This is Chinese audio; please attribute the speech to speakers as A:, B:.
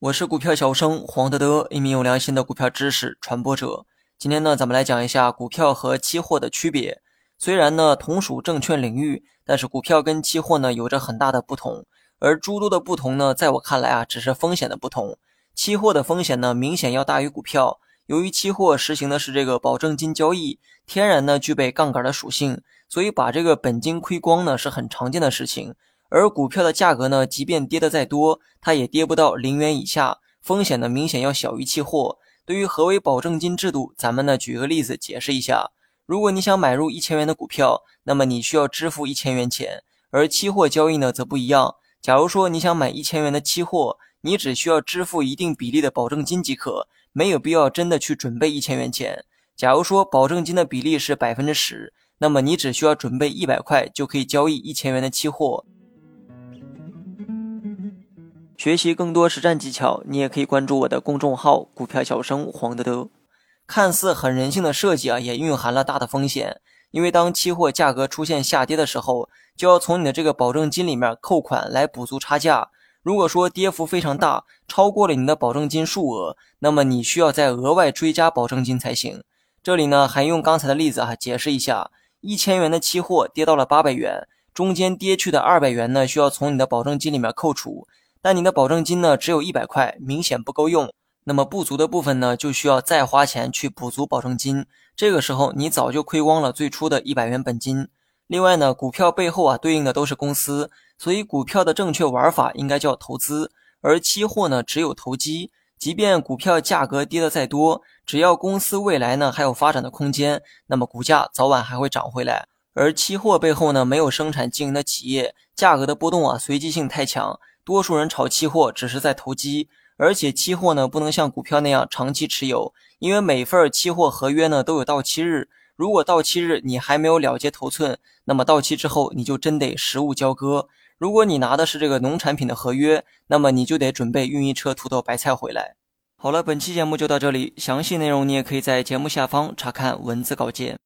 A: 我是股票小生黄德德，一名有良心的股票知识传播者。今天呢，咱们来讲一下股票和期货的区别。虽然呢同属证券领域，但是股票跟期货呢有着很大的不同。而诸多的不同呢，在我看来啊，只是风险的不同。期货的风险呢，明显要大于股票。由于期货实行的是这个保证金交易，天然呢具备杠杆的属性，所以把这个本金亏光呢是很常见的事情。而股票的价格呢，即便跌得再多，它也跌不到零元以下，风险呢明显要小于期货。对于何为保证金制度，咱们呢举个例子解释一下。如果你想买入一千元的股票，那么你需要支付一千元钱，而期货交易呢则不一样。假如说你想买一千元的期货，你只需要支付一定比例的保证金即可。没有必要真的去准备一千元钱。假如说保证金的比例是百分之十，那么你只需要准备一百块就可以交易一千元的期货。学习更多实战技巧，你也可以关注我的公众号“股票小生黄德德”。看似很人性的设计啊，也蕴含了大的风险。因为当期货价格出现下跌的时候，就要从你的这个保证金里面扣款来补足差价。如果说跌幅非常大，超过了你的保证金数额，那么你需要再额外追加保证金才行。这里呢，还用刚才的例子啊解释一下：一千元的期货跌到了八百元，中间跌去的二百元呢，需要从你的保证金里面扣除。但你的保证金呢，只有一百块，明显不够用。那么不足的部分呢，就需要再花钱去补足保证金。这个时候，你早就亏光了最初的一百元本金。另外呢，股票背后啊，对应的都是公司。所以，股票的正确玩法应该叫投资，而期货呢只有投机。即便股票价格跌得再多，只要公司未来呢还有发展的空间，那么股价早晚还会涨回来。而期货背后呢没有生产经营的企业，价格的波动啊随机性太强，多数人炒期货只是在投机。而且期货呢不能像股票那样长期持有，因为每份期货合约呢都有到期日，如果到期日你还没有了结头寸，那么到期之后你就真得实物交割。如果你拿的是这个农产品的合约，那么你就得准备运一车土豆白菜回来。好了，本期节目就到这里，详细内容你也可以在节目下方查看文字稿件。